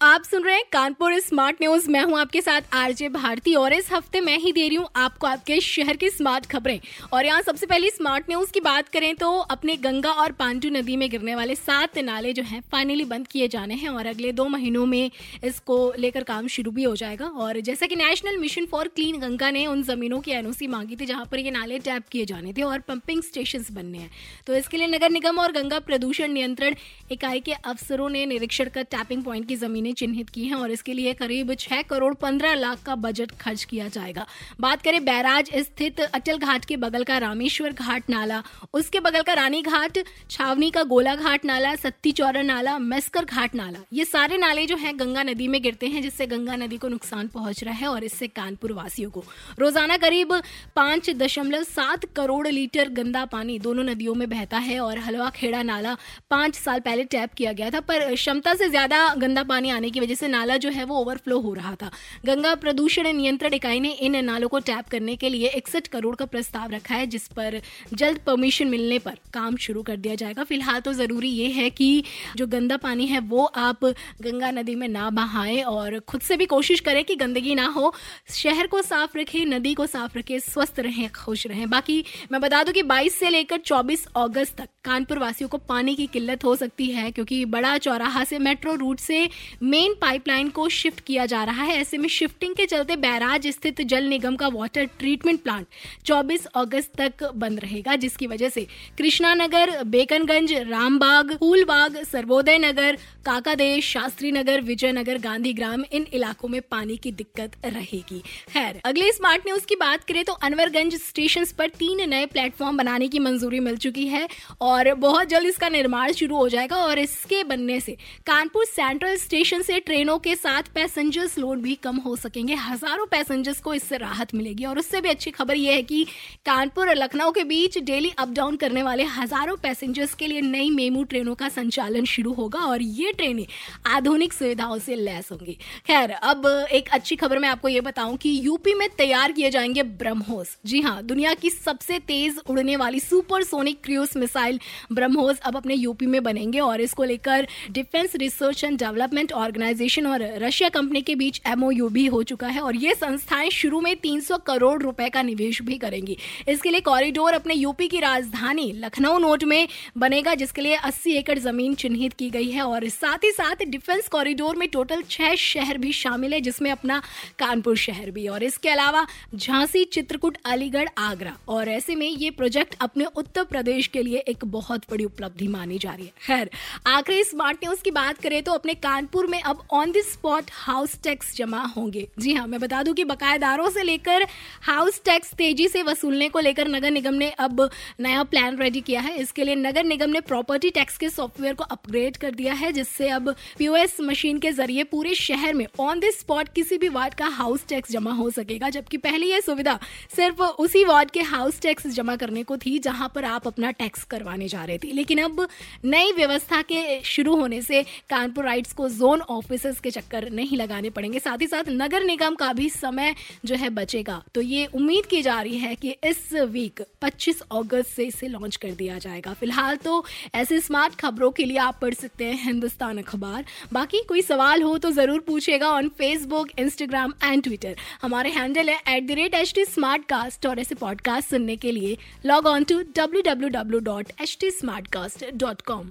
आप सुन रहे हैं कानपुर स्मार्ट न्यूज़। मैं हूँ आपके साथ आरजे भारती और इस हफ़्ते मैं ही दे रही हूँ आपको आपके शहर की स्मार्ट खबरें। और यहाँ सबसे पहले स्मार्ट न्यूज़ की बात करें तो अपने गंगा और पांडू नदी में गिरने वाले सात नाले जो हैं फाइनली बंद किए जाने हैं और अगले दो महीनों में इसको लेकर काम शुरू भी हो जाएगा। और जैसा कि national mission for clean Ganga ने उन जमीनों की एनओसी मांगी थी जहाँ पर ये नाले टैप किए जाने थे और पंपिंग स्टेशन बनने हैं। तो इसके लिए नगर निगम और गंगा प्रदूषण नियंत्रण इकाई के अफसरों ने निरीक्षण कर टैपिंग पॉइंट की जमीनें चिन्हित की हैं और इसके लिए करीब छह करोड़ पंद्रह लाख का बजट खर्च किया जाएगा। बात करें बैराज स्थित अटल घाट के बगल का रामेश्वर घाट नाला। उसके बगल का रानी घाट, छावनी का गोला घाट नाला, सत्ती चौरा नाला, मेस्कर घाट नाला। ये सारे नाले जो हैं गंगा नदी में गिरते हैं, जिससे गंगा नदी को नुकसान पहुँच रहा है और इससे कानपुर वासियों को। रोज़ाना करीब पाँच दशमलव सात करोड़ लीटर गंदा पानी दोनों नदियों में बहता है और हलवा खेड़ा नाला पाँच साल पहले टैप किया गया था, पर क्षमता से ज़्यादा गंदा पानी आने की वजह से नाला जो है वो ओवरफ्लो हो रहा था। गंगा प्रदूषण नियंत्रण इकाई ने इन नालों को टैप करने के लिए इकसठ करोड़ का प्रस्ताव रखा है, जिस पर जल्द परमिशन मिलने पर काम शुरू कर दिया जाएगा। फ़िलहाल तो ज़रूरी ये है कि जो गंदा पानी है, वो आप गंगा नदी में ना बहाएँ और खुद से भी कोशिश करें कि गंदगी ना हो। शहर को साफ़ रखें, नदी को साफ़ रखें, स्वस्थ रहें, खुश रहें। बाकी मैं बता दूँ कि 22 से लेकर 24 अगस्त तक कानपुर वासियों को पानी की किल्लत हो सकती है, क्योंकि बड़ा चौराहा से मेट्रो रूट से मेन पाइपलाइन को शिफ्ट किया जा रहा है। ऐसे में शिफ्टिंग के चलते बैराज स्थित जल निगम का वाटर ट्रीटमेंट प्लांट 24 अगस्त तक बंद रहेगा, जिसकी वजह से कृष्णा नगर बेकनगंज, रामबाग, फूलबाग, सर्वोदय नगर, काकादेश, शास्त्री नगर, विजयनगर, गांधी ग्राम इन इलाकों में पानी की दिक्कत रहेगी। खैर, अगले स्मार्ट न्यूज़ की बात करें तो अनवरगंज स्टेशन पर तीन नए प्लेटफॉर्म बनाने की मंजूरी मिल चुकी है और बहुत जल्द इसका निर्माण शुरू हो जाएगा और इसके बनने से कानपुर सेंट्रल स्टेशन से ट्रेनों के साथ पैसेंजर्स लोड भी कम हो सकेंगे। हज़ारों पैसेंजर्स को इससे राहत मिलेगी। और उससे भी अच्छी खबर यह है कि कानपुर और लखनऊ के बीच डेली अप डाउन करने वाले हज़ारों पैसेंजर्स के लिए नई मेमू ट्रेनों का संचालन शुरू होगा और ये ट्रेनें आधुनिक सुविधाओं से लैस होंगी। खैर, अब एक अच्छी खबर मैं आपको ये बताऊँ कि यूपी में तैयार किए जाएँगे ब्रह्मोस जी हाँ दुनिया की सबसे तेज उड़ने वाली supersonic cruise missile BrahMos अब अपने यूपी में बनेंगे और इसको लेकर defence research and development organisation Russia Russia company के बीच एमओयू भी हो चुका है और ये संस्थाएँ शुरू में 300 करोड़ रुपए का निवेश भी करेंगी। इसके लिए कॉरिडोर अपने यूपी की राजधानी लखनऊ नोट में बनेगा, जिसके लिए 80 एकड़ ज़मीन चिन्हित की गई है और साथ ही साथ डिफेंस कॉरिडोर में टोटल छह शहर भी शामिल है, जिसमें अपना कानपुर शहर भी और इसके अलावा झांसी, चित्रकूट, अलीगढ़, आगरा और ऐसे में ये प्रोजेक्ट अपने उत्तर प्रदेश के लिए एक बहुत बड़ी उपलब्धि मानी जा रही है। खैर, आखिरी स्मार्ट न्यूज़ की बात करें तो अपने कानपुर में अब on the spot house tax जमा होंगे। जी हाँ मैं बता दूँ कि बकायेदारों से लेकर हाउस टैक्स तेज़ी से वसूलने को लेकर नगर निगम ने अब नया प्लान रेडी किया है। इसके लिए नगर निगम ने प्रॉपर्टी टैक्स के सॉफ्टवेयर को अपग्रेड कर दिया है, जिससे अब पीओएस मशीन के ज़रिए पूरे शहर में ऑन द स्पॉट किसी भी वार्ड का हाउस टैक्स जमा हो सकेगा। जबकि पहले यह सुविधा सिर्फ़ उसी वार्ड के हाउस टैक्स जमा करने को थी, जहाँ पर आप अपना टैक्स करवाने जा रहे थे। लेकिन अब नई व्यवस्था के शुरू होने से कानपुर राइट्स को जोन ऑफ़िस के चक्कर नहीं लगाने पड़ेंगे। साथ ही साथ नगर निगम का भी समय जो है बचेगा। तो ये उम्मीद की जा रही है कि इस वीक 25 अगस्त से इसे लॉन्च कर दिया जाएगा। फ़िलहाल तो ऐसे स्मार्ट खबरों के लिए आप पढ़ सकते हैं हिंदुस्तान अखबार। बाकी कोई सवाल हो तो ज़रूर पूछेगा on Facebook Instagram and Twitter हमारे हैंडल है at the rate H T Smartcast और ऐसे पॉडकास्ट सुनने के लिए log on to W W W dot H T Smartcast dot com